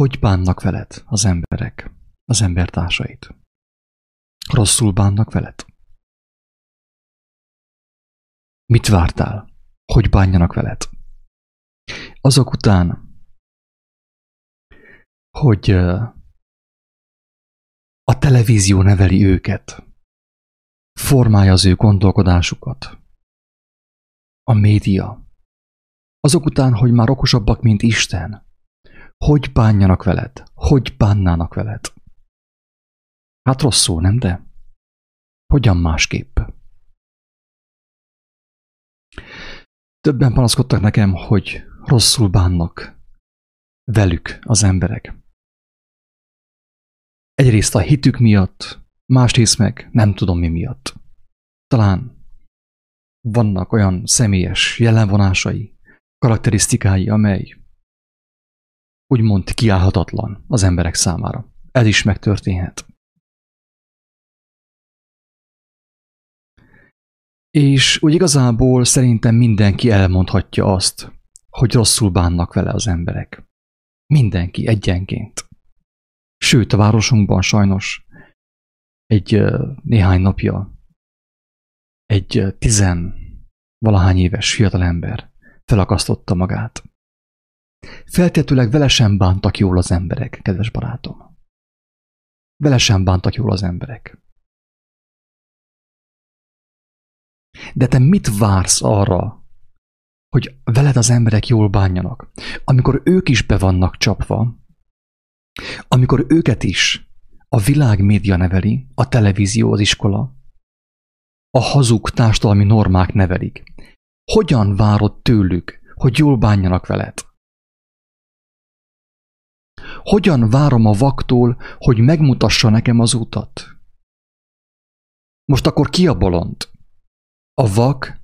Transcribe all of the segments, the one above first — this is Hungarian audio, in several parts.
Hogy bánnak veled az emberek, az embertársait? Rosszul bánnak veled? Mit vártál? Hogy bánjanak veled? Azok után, hogy a televízió neveli őket, formálja az ő gondolkodásukat, a média, azok után, hogy már okosabbak, mint Isten, hogy bánjanak veled, hogy bánnának veled. Hát rosszul, nem de? Hogyan másképp? Többen panaszkodtak nekem, hogy rosszul bánnak velük az emberek. Egyrészt a hitük miatt, másrészt meg nem tudom mi miatt. Talán vannak olyan személyes jellemvonásai, karakterisztikái, amely úgymond kiállhatatlan az emberek számára. Ez is megtörténhet. És úgy igazából szerintem mindenki elmondhatja azt, hogy rosszul bánnak vele az emberek. Mindenki egyenként. Sőt, a városunkban sajnos egy néhány napja egy tizen valahány éves fiatalember felakasztotta magát. Feltetőleg vele sem bántak jól az emberek, kedves barátom. Vele sem bántak jól az emberek. De te mit vársz arra, hogy veled az emberek jól bánjanak, amikor ők is be vannak csapva, amikor őket is a világ média neveli, a televízió, az iskola, a hazug társadalmi normák nevelik. Hogyan várod tőlük, hogy jól bánjanak veled? Hogyan várom a vaktól, hogy megmutassa nekem az utat? Most akkor ki a bolond? A vak,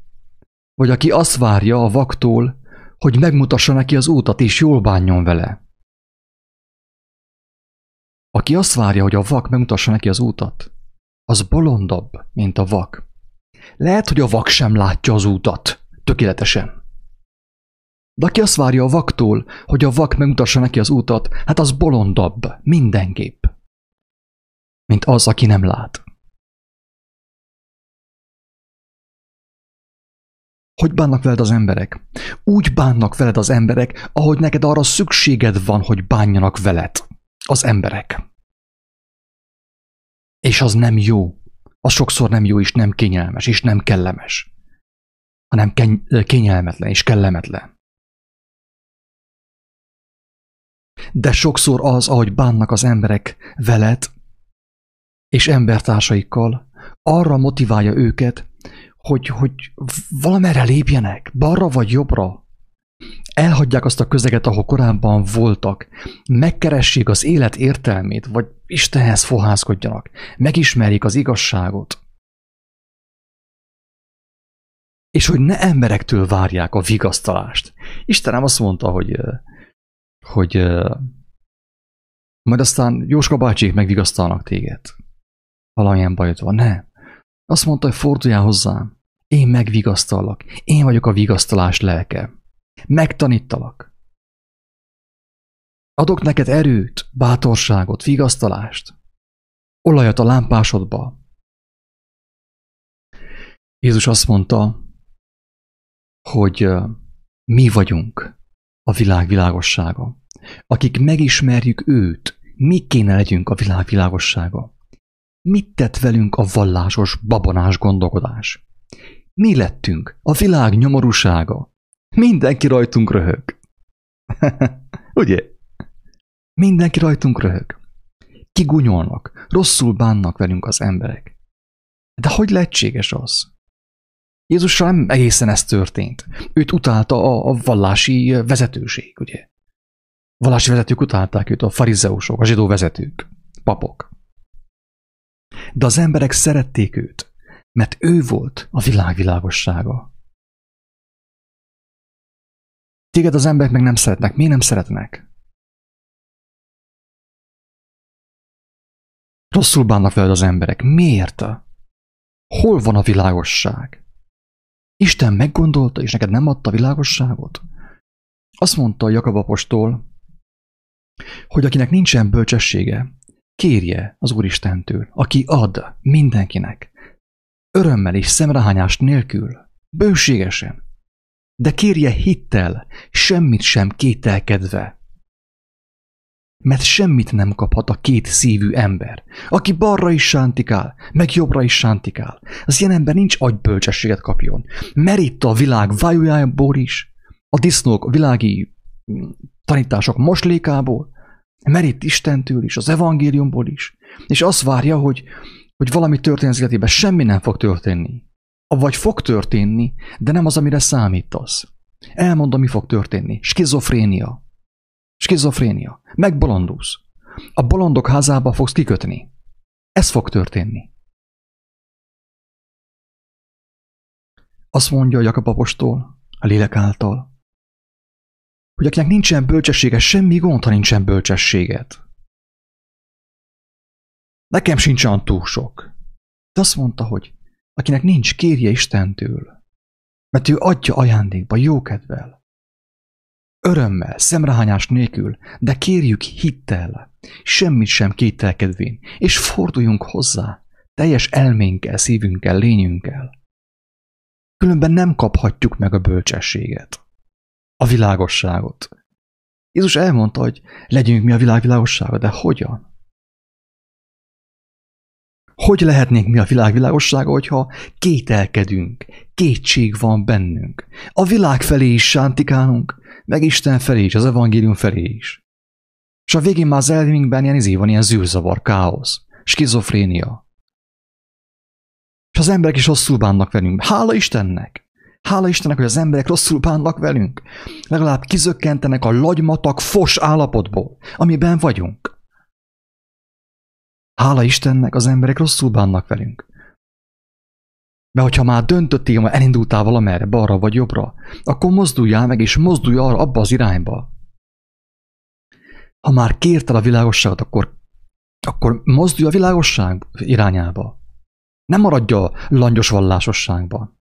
vagy aki azt várja a vaktól, hogy megmutassa neki az útat és jól bánjon vele? Aki azt várja, hogy a vak megmutassa neki az útat, az bolondabb, mint a vak. Lehet, hogy a vak sem látja az útat tökéletesen. De aki azt várja a vaktól, hogy a vak megmutassa neki az útat, hát az bolondabb, mindenképp, mint az, aki nem lát. Hogy bánnak veled az emberek? Úgy bánnak veled az emberek, ahogy neked arra szükséged van, hogy bánjanak veled az emberek. És az nem jó. Az sokszor nem jó és nem kényelmes és nem kellemes, hanem kényelmetlen és kellemetlen. De sokszor az, ahogy bánnak az emberek veled és embertársaikkal, arra motiválja őket, hogy, hogy valamerre lépjenek, balra vagy jobbra. Elhagyják azt a közeget, ahol korábban voltak. Megkeressék az élet értelmét, vagy Istenhez fohászkodjanak. Megismerjék az igazságot. És hogy ne emberektől várják a vigasztalást. Istenem azt mondta, hogy, hogy majd aztán Jóska bácsiék megvigasztalnak téged. Valamilyen bajod van. Ne. Azt mondta, hogy forduljál hozzám. Én megvigasztallak. Én vagyok a vigasztalás lelke. Megtanítalak. Adok neked erőt, bátorságot, vigasztalást. Olajat a lámpásodba. Jézus azt mondta, hogy mi vagyunk a világ világossága. Akik megismerjük őt, mi kéne legyünk a világ világossága. Mit tett velünk a vallásos, babonás gondolkodás? Mi lettünk a világ nyomorúsága. Mindenki rajtunk röhög. Ugye? Mindenki rajtunk röhög. Kigunyolnak, rosszul bánnak velünk az emberek. De hogy lehetséges az? Jézussal nem egészen ez történt. Őt utálta a, a vallási vezetőség, ugye? Vallási vezetők utálták őt, a farizeusok, a zsidó vezetők, papok. De az emberek szerették őt, mert ő volt a világ világossága. Téged az emberek meg nem szeretnek. Miért nem szeretnek? Rosszul bánnak veled az emberek. Miért? Hol van a világosság? Isten meggondolta, és neked nem adta világosságot? Azt mondta Jakab apostol, hogy akinek nincsen bölcsessége, kérje az Úristentől, aki ad mindenkinek, örömmel és szemrehányást nélkül, bőségesen, de kérje hittel, semmit sem kételkedve. Mert semmit nem kaphat a két szívű ember, aki balra is sántikál, meg jobbra is sántikál. Az ilyen ember nincs agybölcsességet kapjon. Merít a világ vájójából is, a disznók világi mm, tanítások moslékából, merít Istentől is, az evangéliumból is, és azt várja, hogy, hogy valami történjen az semmi nem fog történni. Vagy fog történni, de nem az, amire számítasz. Elmondom, mi fog történni. Skizofrénia. Skizofrénia. Megbolondulsz. A bolondok házába fogsz kikötni. Ez fog történni. Azt mondja Jakab apostol, a lélek által, hogy akinek nincsen bölcsessége, semmi gond, ha nincsen bölcsességet. Nekem sincs olyan túl sok. De azt mondta, hogy akinek nincs, kérje Istentől, mert ő adja ajándékba jókedvel. Örömmel, szemrehányás nélkül, de kérjük hittel, semmit sem kételkedvén, és forduljunk hozzá, teljes elménkkel, szívünkkel, lényünkkel. Különben nem kaphatjuk meg a bölcsességet a világosságot. Jézus elmondta, hogy legyünk mi a világ világossága, de hogyan? Hogy lehetnénk mi a világ világossága, hogyha kételkedünk, kétség van bennünk? A világ felé is sántikálunk, meg Isten felé is, az evangélium felé is. És a végén már az elvünkben ilyen izé van, ilyen zűrzavar, káosz, skizofrénia. És az emberek is rosszul bánnak velünk. Hála Istennek! Hála Istennek, hogy az emberek rosszul bánnak velünk. Legalább kizökkentenek a lagymatak fos állapotból, amiben vagyunk. Hála Istennek, az emberek rosszul bánnak velünk. Mert hogyha már döntöttél, hogy elindultál valamerre, balra vagy jobbra, akkor mozduljál meg, és mozdulj arra, abba az irányba. Ha már kértel a világosságot, akkor, akkor mozdulj a világosság irányába. Nem maradj a langyos vallásosságban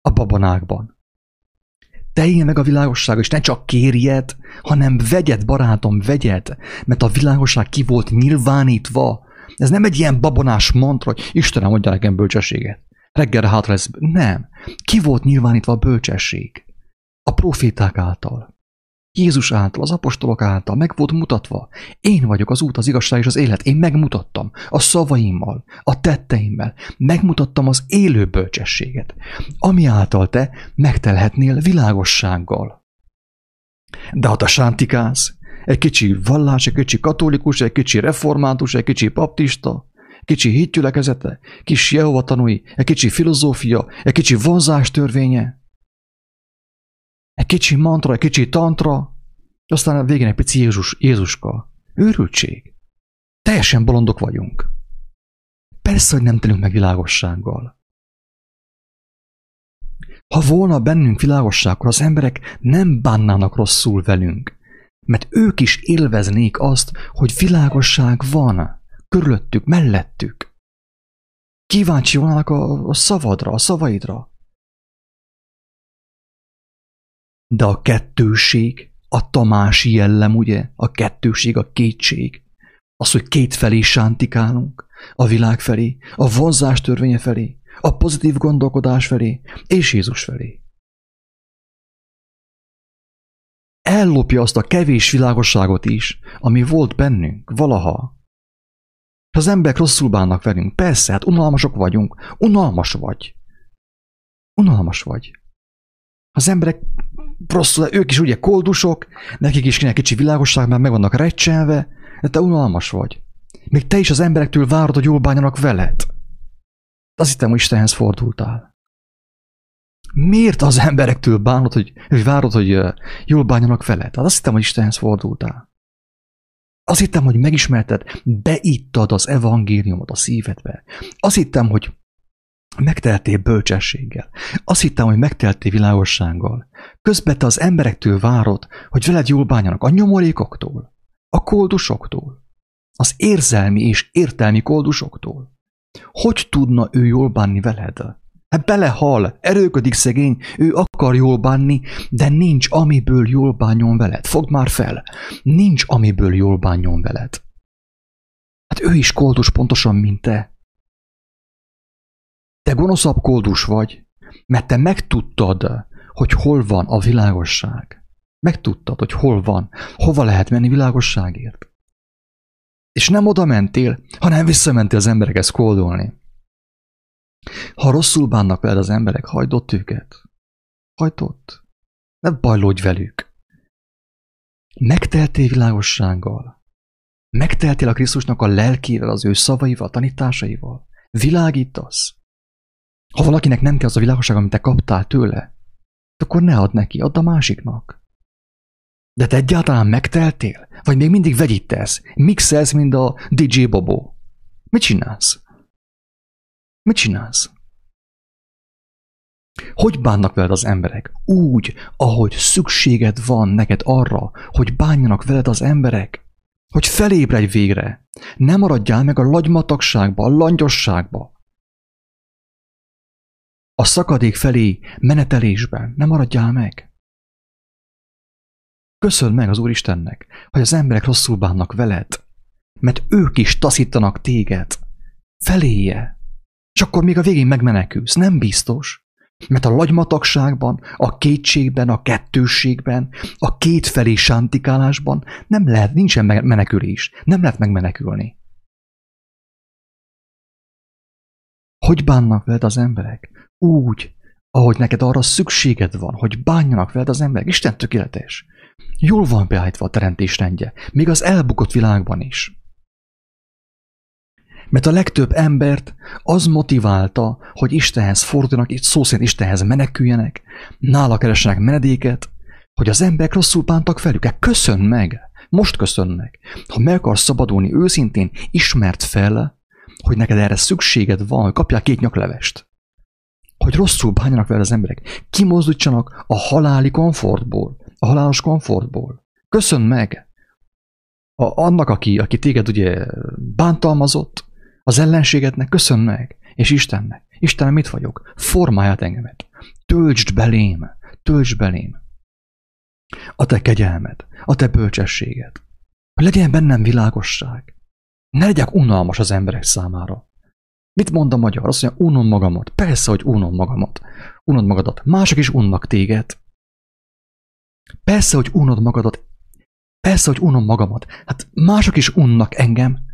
a babonákban. Teljél meg a világosság, és ne csak kérjed, hanem vegyed, barátom, vegyed, mert a világosság ki volt nyilvánítva. Ez nem egy ilyen babonás mantra, hogy Istenem, mondja nekem bölcsességet. Reggelre hátra lesz. Nem. Ki volt nyilvánítva a bölcsesség? A proféták által. Jézus által, az apostolok által meg volt mutatva. Én vagyok az út, az igazság és az élet. Én megmutattam a szavaimmal, a tetteimmel. Megmutattam az élő bölcsességet, ami által te megtelhetnél világossággal. De ha te sántikálsz, egy kicsi vallás, egy kicsi katolikus, egy kicsi református, egy kicsi baptista, kicsi hitgyülekezete, kis Jehova tanúi, egy kicsi filozófia, egy kicsi vonzás törvénye, egy kicsi mantra, egy kicsi tantra, aztán a végén egy pici Jézus, Jézuska. Őrültség. Teljesen bolondok vagyunk. Persze, hogy nem telünk meg világossággal. Ha volna bennünk világosság, akkor az emberek nem bánnának rosszul velünk, mert ők is élveznék azt, hogy világosság van körülöttük, mellettük. Kíváncsi volnának a, a szavadra, a szavaidra. De a kettőség, a tamási jellem, ugye, a kettőség, a kétség, az, hogy két felé sántikálunk, a világ felé, a vonzás törvénye felé, a pozitív gondolkodás felé, és Jézus felé. Ellopja azt a kevés világosságot is, ami volt bennünk, valaha. Ha az emberek rosszul bánnak velünk, persze, hát unalmasok vagyunk, unalmas vagy. Unalmas vagy. Az emberek rosszul, ők is ugye koldusok, nekik is kéne kicsi világosság, mert meg vannak recselve, de te unalmas vagy. Még te is az emberektől várod, hogy jól bánjanak veled. Azt hittem, hogy Istenhez fordultál. Miért az emberektől bánod, hogy, hogy várod, hogy jól bánjanak veled? Hát azt hittem, hogy Istenhez fordultál. Azt hittem, hogy megismerted, beittad az evangéliumot a szívedbe. Azt hittem, hogy megteltél bölcsességgel. Azt hittem, hogy megteltél világossággal. Közben te az emberektől várod, hogy veled jól bánjanak a nyomorékoktól, a koldusoktól, az érzelmi és értelmi koldusoktól. Hogy tudna ő jól bánni veled? Hát belehal, erőködik szegény, ő akar jól bánni, de nincs amiből jól bánjon veled. Fogd már fel, nincs amiből jól bánjon veled. Hát ő is koldus pontosan, mint te. Te gonoszabb koldus vagy, mert te megtudtad, hogy hol van a világosság. Megtudtad, hogy hol van, hova lehet menni világosságért. És nem oda mentél, hanem visszamentél az emberekhez koldolni. Ha rosszul bánnak veled az emberek, hagyd őket. Hagyd ott. Ne bajlódj velük. Megteltél világossággal. Megteltél a Krisztusnak a lelkével, az ő szavaival, tanításaival. Világítasz. Ha valakinek nem kell az a világosság, amit te kaptál tőle, akkor ne add neki, add a másiknak. De te egyáltalán megteltél? Vagy még mindig vegyítesz? Mixelsz, mint a DJ Bobo? Mit csinálsz? Mit csinálsz? Hogy bánnak veled az emberek? Úgy, ahogy szükséged van neked arra, hogy bánjanak veled az emberek. Hogy felébredj végre. Ne maradjál meg a lagymatagságba, a langyosságba. A szakadék felé menetelésben. Ne maradjál meg. Köszön meg az Úristennek, hogy az emberek rosszul bánnak veled, mert ők is taszítanak téged. Feléje. És akkor még a végén megmenekülsz. Nem biztos. Mert a lagymatagságban, a kétségben, a kettősségben, a kétfelé sántikálásban nem lehet, nincsen menekülés. Nem lehet megmenekülni. Hogy bánnak veled az emberek? Úgy, ahogy neked arra szükséged van, hogy bánjanak veled az emberek. Isten tökéletes. Jól van beállítva a teremtés rendje, még az elbukott világban is. Mert a legtöbb embert az motiválta, hogy Istenhez fordulnak, szó szerint Istenhez meneküljenek, nála keressenek menedéket, hogy az emberek rosszul bántak velük. Hát köszön meg! Most köszönnek. Ha meg akarsz szabadulni őszintén, ismert fel, hogy neked erre szükséged van, hogy kapjál két nyaklevest. Hogy rosszul bánjanak vele az emberek. Kimozdítsanak a haláli komfortból, a halálos komfortból. Köszön meg! A, annak, aki, aki téged ugye bántalmazott, az ellenségednek köszön meg, és Istennek. Istenem, mit vagyok? Formáját engemet. Töltsd belém, töltsd belém. A te kegyelmed, a te bölcsességed. Legyen bennem világosság. Ne legyek unalmas az emberek számára. Mit mond a magyar? Azt mondja, unom magamat. Persze, hogy unom magamat. Unod magadat. Mások is unnak téged. Persze, hogy unod magadat. Persze, hogy unom magamat. Hát mások is unnak engem.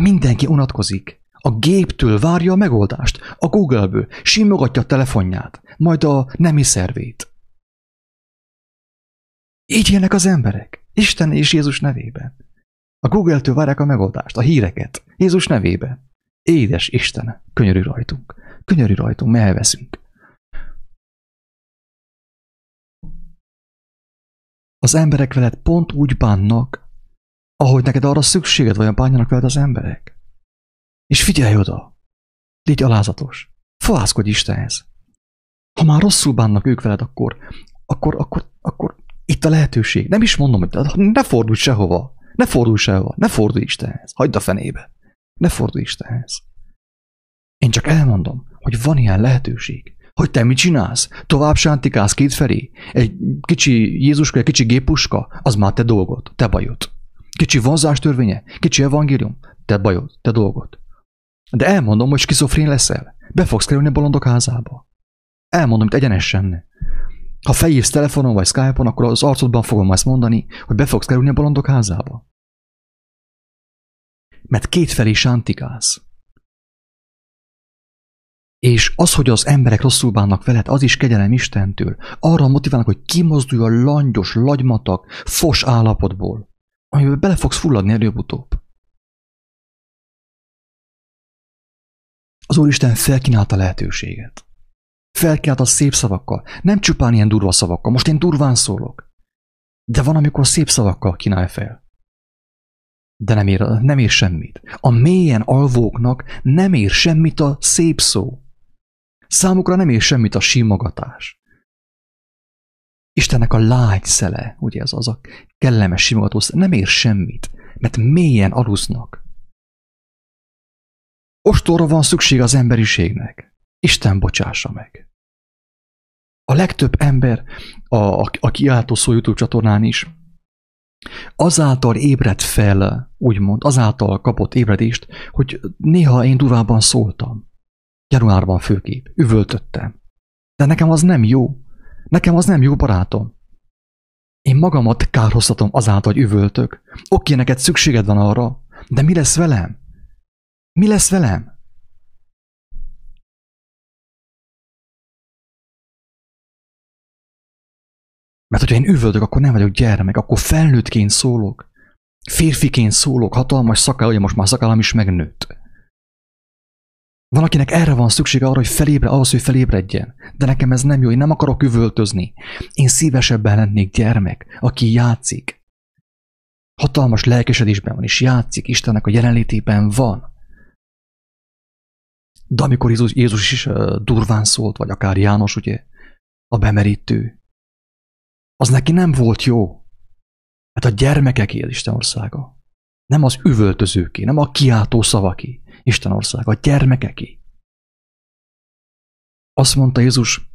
Mindenki unatkozik. A géptől várja a megoldást, a Google-ből, simogatja a telefonját, majd a nemi szervét. Így élnek az emberek, Isten és Jézus nevében. A Google-től várják a megoldást, a híreket, Jézus nevében. Édes Isten, könyörű rajtunk, könyörű rajtunk, mi elveszünk. Az emberek veled pont úgy bánnak, ahogy neked arra szükséged vagy, bánjanak veled az emberek. És figyelj oda! Légy alázatos! Fohászkodj Istenhez! Ha már rosszul bánnak ők veled, akkor, akkor, akkor, akkor itt a lehetőség. Nem is mondom, hogy ne fordulj sehova. Ne fordulj sehova. Ne fordulj Istenhez. Hagyd a fenébe. Ne fordulj Istenhez. Én csak elmondom, hogy van ilyen lehetőség. Hogy te mit csinálsz? Tovább sántikálsz kétfelé? Egy kicsi Jézuska, egy kicsi gépuska? Az már te dolgod, te bajod. Kicsi vonzás törvénye, kicsi evangélium, te bajod, te dolgod. De elmondom, hogy skizofrén leszel. Be fogsz kerülni a bolondok házába. Elmondom, hogy egyenesen. Ha felhívsz telefonon vagy Skype-on, akkor az arcodban fogom ezt mondani, hogy be fogsz kerülni a bolondok házába. Mert kétfelé sántikálsz. És az, hogy az emberek rosszul bánnak veled, az is kegyelem Istentől. Arra motiválnak, hogy kimozdulj a langyos, lagymatak, fos állapotból amiben bele fogsz fulladni előbb-utóbb. Az Úristen felkínálta lehetőséget. Felkínálta szép szavakkal, nem csupán ilyen durva szavakkal, most én durván szólok. De van, amikor szép szavakkal kínálja fel. De nem ér, nem ér semmit. A mélyen alvóknak nem ér semmit a szép szó. Számukra nem ér semmit a simogatás. Istennek a lágy szele, ugye ez az a kellemes simogató nem ér semmit, mert mélyen alusznak. Ostorra van szükség az emberiségnek. Isten bocsássa meg. A legtöbb ember, a, a, a kiáltó szó YouTube csatornán is, azáltal ébredt fel, úgymond, azáltal kapott ébredést, hogy néha én durvában szóltam. Januárban főképp, üvöltöttem. De nekem az nem jó. Nekem az nem jó, barátom. Én magamat kárhoztatom azáltal, hogy üvöltök. Oké, neked szükséged van arra, de mi lesz velem? Mi lesz velem? Mert hogyha én üvöltök, akkor nem vagyok gyermek, akkor felnőttként szólok. Férfiként szólok, hatalmas szakál, ugye most már szakállam is megnőtt. Van, akinek erre van szüksége arra, hogy felébre, ahhoz, hogy felébredjen. De nekem ez nem jó, én nem akarok üvöltözni. Én szívesebben lennék gyermek, aki játszik. Hatalmas lelkesedésben van, és játszik, Istennek a jelenlétében van. De amikor Jézus, Jézus is durván szólt, vagy akár János, ugye, a bemerítő, az neki nem volt jó. Hát a gyermekek él Isten országa. Nem az üvöltözőké, nem a kiáltó szavaké. Isten országa, a gyermekeké. Azt mondta Jézus,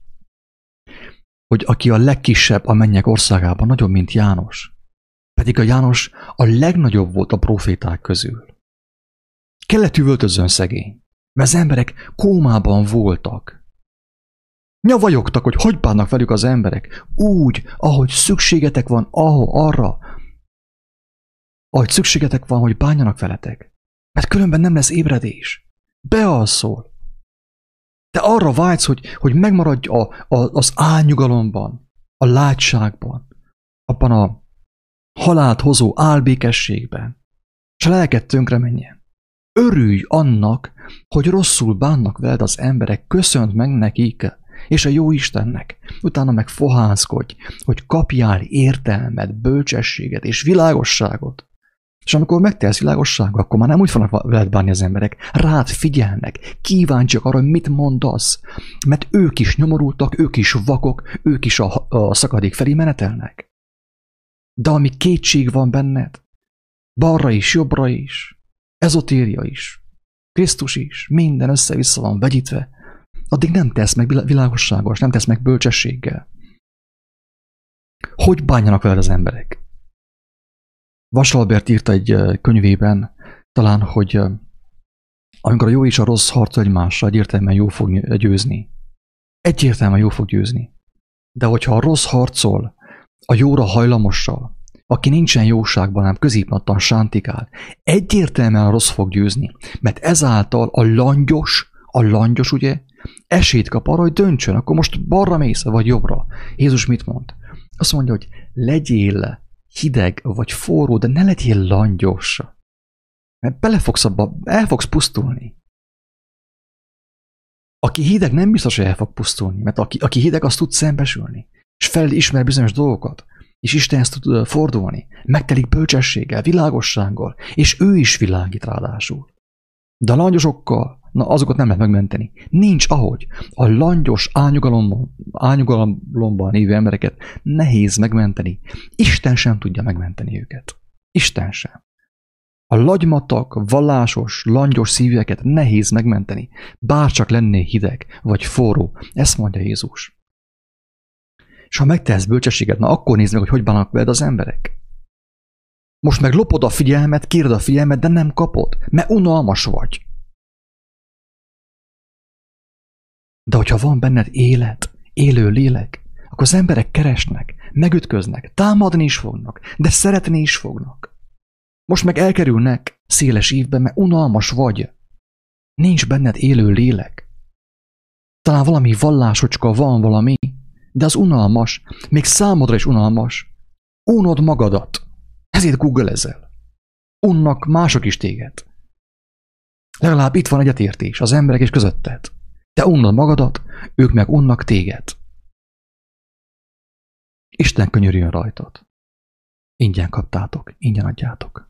hogy aki a legkisebb a mennyek országában, nagyobb, mint János. Pedig a János a legnagyobb volt a proféták közül. Kellett üvöltözön szegény, mert az emberek kómában voltak. Nyavajogtak, hogy hogy bánnak velük az emberek. Úgy, ahogy szükségetek van ahol, arra, ahogy szükségetek van, hogy bánjanak veletek. Mert különben nem lesz ébredés. Bealszol. Te arra vágysz, hogy, hogy megmaradj a, a, az álnyugalomban, a látságban, abban a halált hozó álbékességben, és a lelked tönkre menjen. Örülj annak, hogy rosszul bánnak veled az emberek, köszönt meg nekik, és a jó Istennek. Utána meg fohászkodj, hogy kapjál értelmet, bölcsességet és világosságot. És amikor megtelsz világossággal, akkor már nem úgy fognak veled bánni az emberek. Rád figyelnek, kíváncsiak arra, hogy mit mondasz. Mert ők is nyomorultak, ők is vakok, ők is a, a szakadék felé menetelnek. De ami kétség van benned, balra is, jobbra is, ezotéria is, Krisztus is, minden össze-vissza van vegyítve, addig nem tesz meg világosságos, nem tesz meg bölcsességgel. Hogy bánjanak veled az emberek? Vasalbert írta egy könyvében, talán, hogy amikor a jó és a rossz harcol egymással, egyértelműen jó fog győzni. Egyértelműen jó fog győzni. De hogyha a rossz harcol a jóra hajlamossal, aki nincsen jóságban, hanem középnattan sántikál, egyértelműen a rossz fog győzni, mert ezáltal a langyos, a langyos ugye, esélyt kap arra, hogy döntsön, akkor most balra mész, vagy jobbra. Jézus mit mond? Azt mondja, hogy legyél hideg vagy forró, de ne legyél langyos. Mert bele fogsz abba, el fogsz pusztulni. Aki hideg nem biztos, hogy el fog pusztulni, mert aki, aki hideg, az tud szembesülni, és felismer bizonyos dolgokat, és Istenhez tud fordulni, megtelik bölcsességgel, világossággal, és ő is világít ráadásul. De a langyosokkal, na azokat nem lehet megmenteni. Nincs ahogy. A langyos ányugalomban, ányugalomban lévő embereket nehéz megmenteni. Isten sem tudja megmenteni őket. Isten sem. A lagymatak, vallásos, langyos szíveket nehéz megmenteni, bárcsak lenné hideg vagy forró. Ezt mondja Jézus. És ha megtehetsz bölcsességet, na akkor nézd meg, hogy hogy bánnak veled az emberek. Most meg lopod a figyelmet, kéred a figyelmet, de nem kapod, mert unalmas vagy. De hogyha van benned élet, élő lélek, akkor az emberek keresnek, megütköznek, támadni is fognak, de szeretni is fognak. Most meg elkerülnek széles ívbe, mert unalmas vagy. Nincs benned élő lélek. Talán valami vallásocska van valami, de az unalmas, még számodra is unalmas. Unod magadat. Ezért googleezel. Unnak mások is téged. Legalább itt van egyetértés az emberek és közötted. Te unnod magadat, ők meg unnak téged. Isten könyörüljön rajtad. Ingyen kaptátok, ingyen adjátok.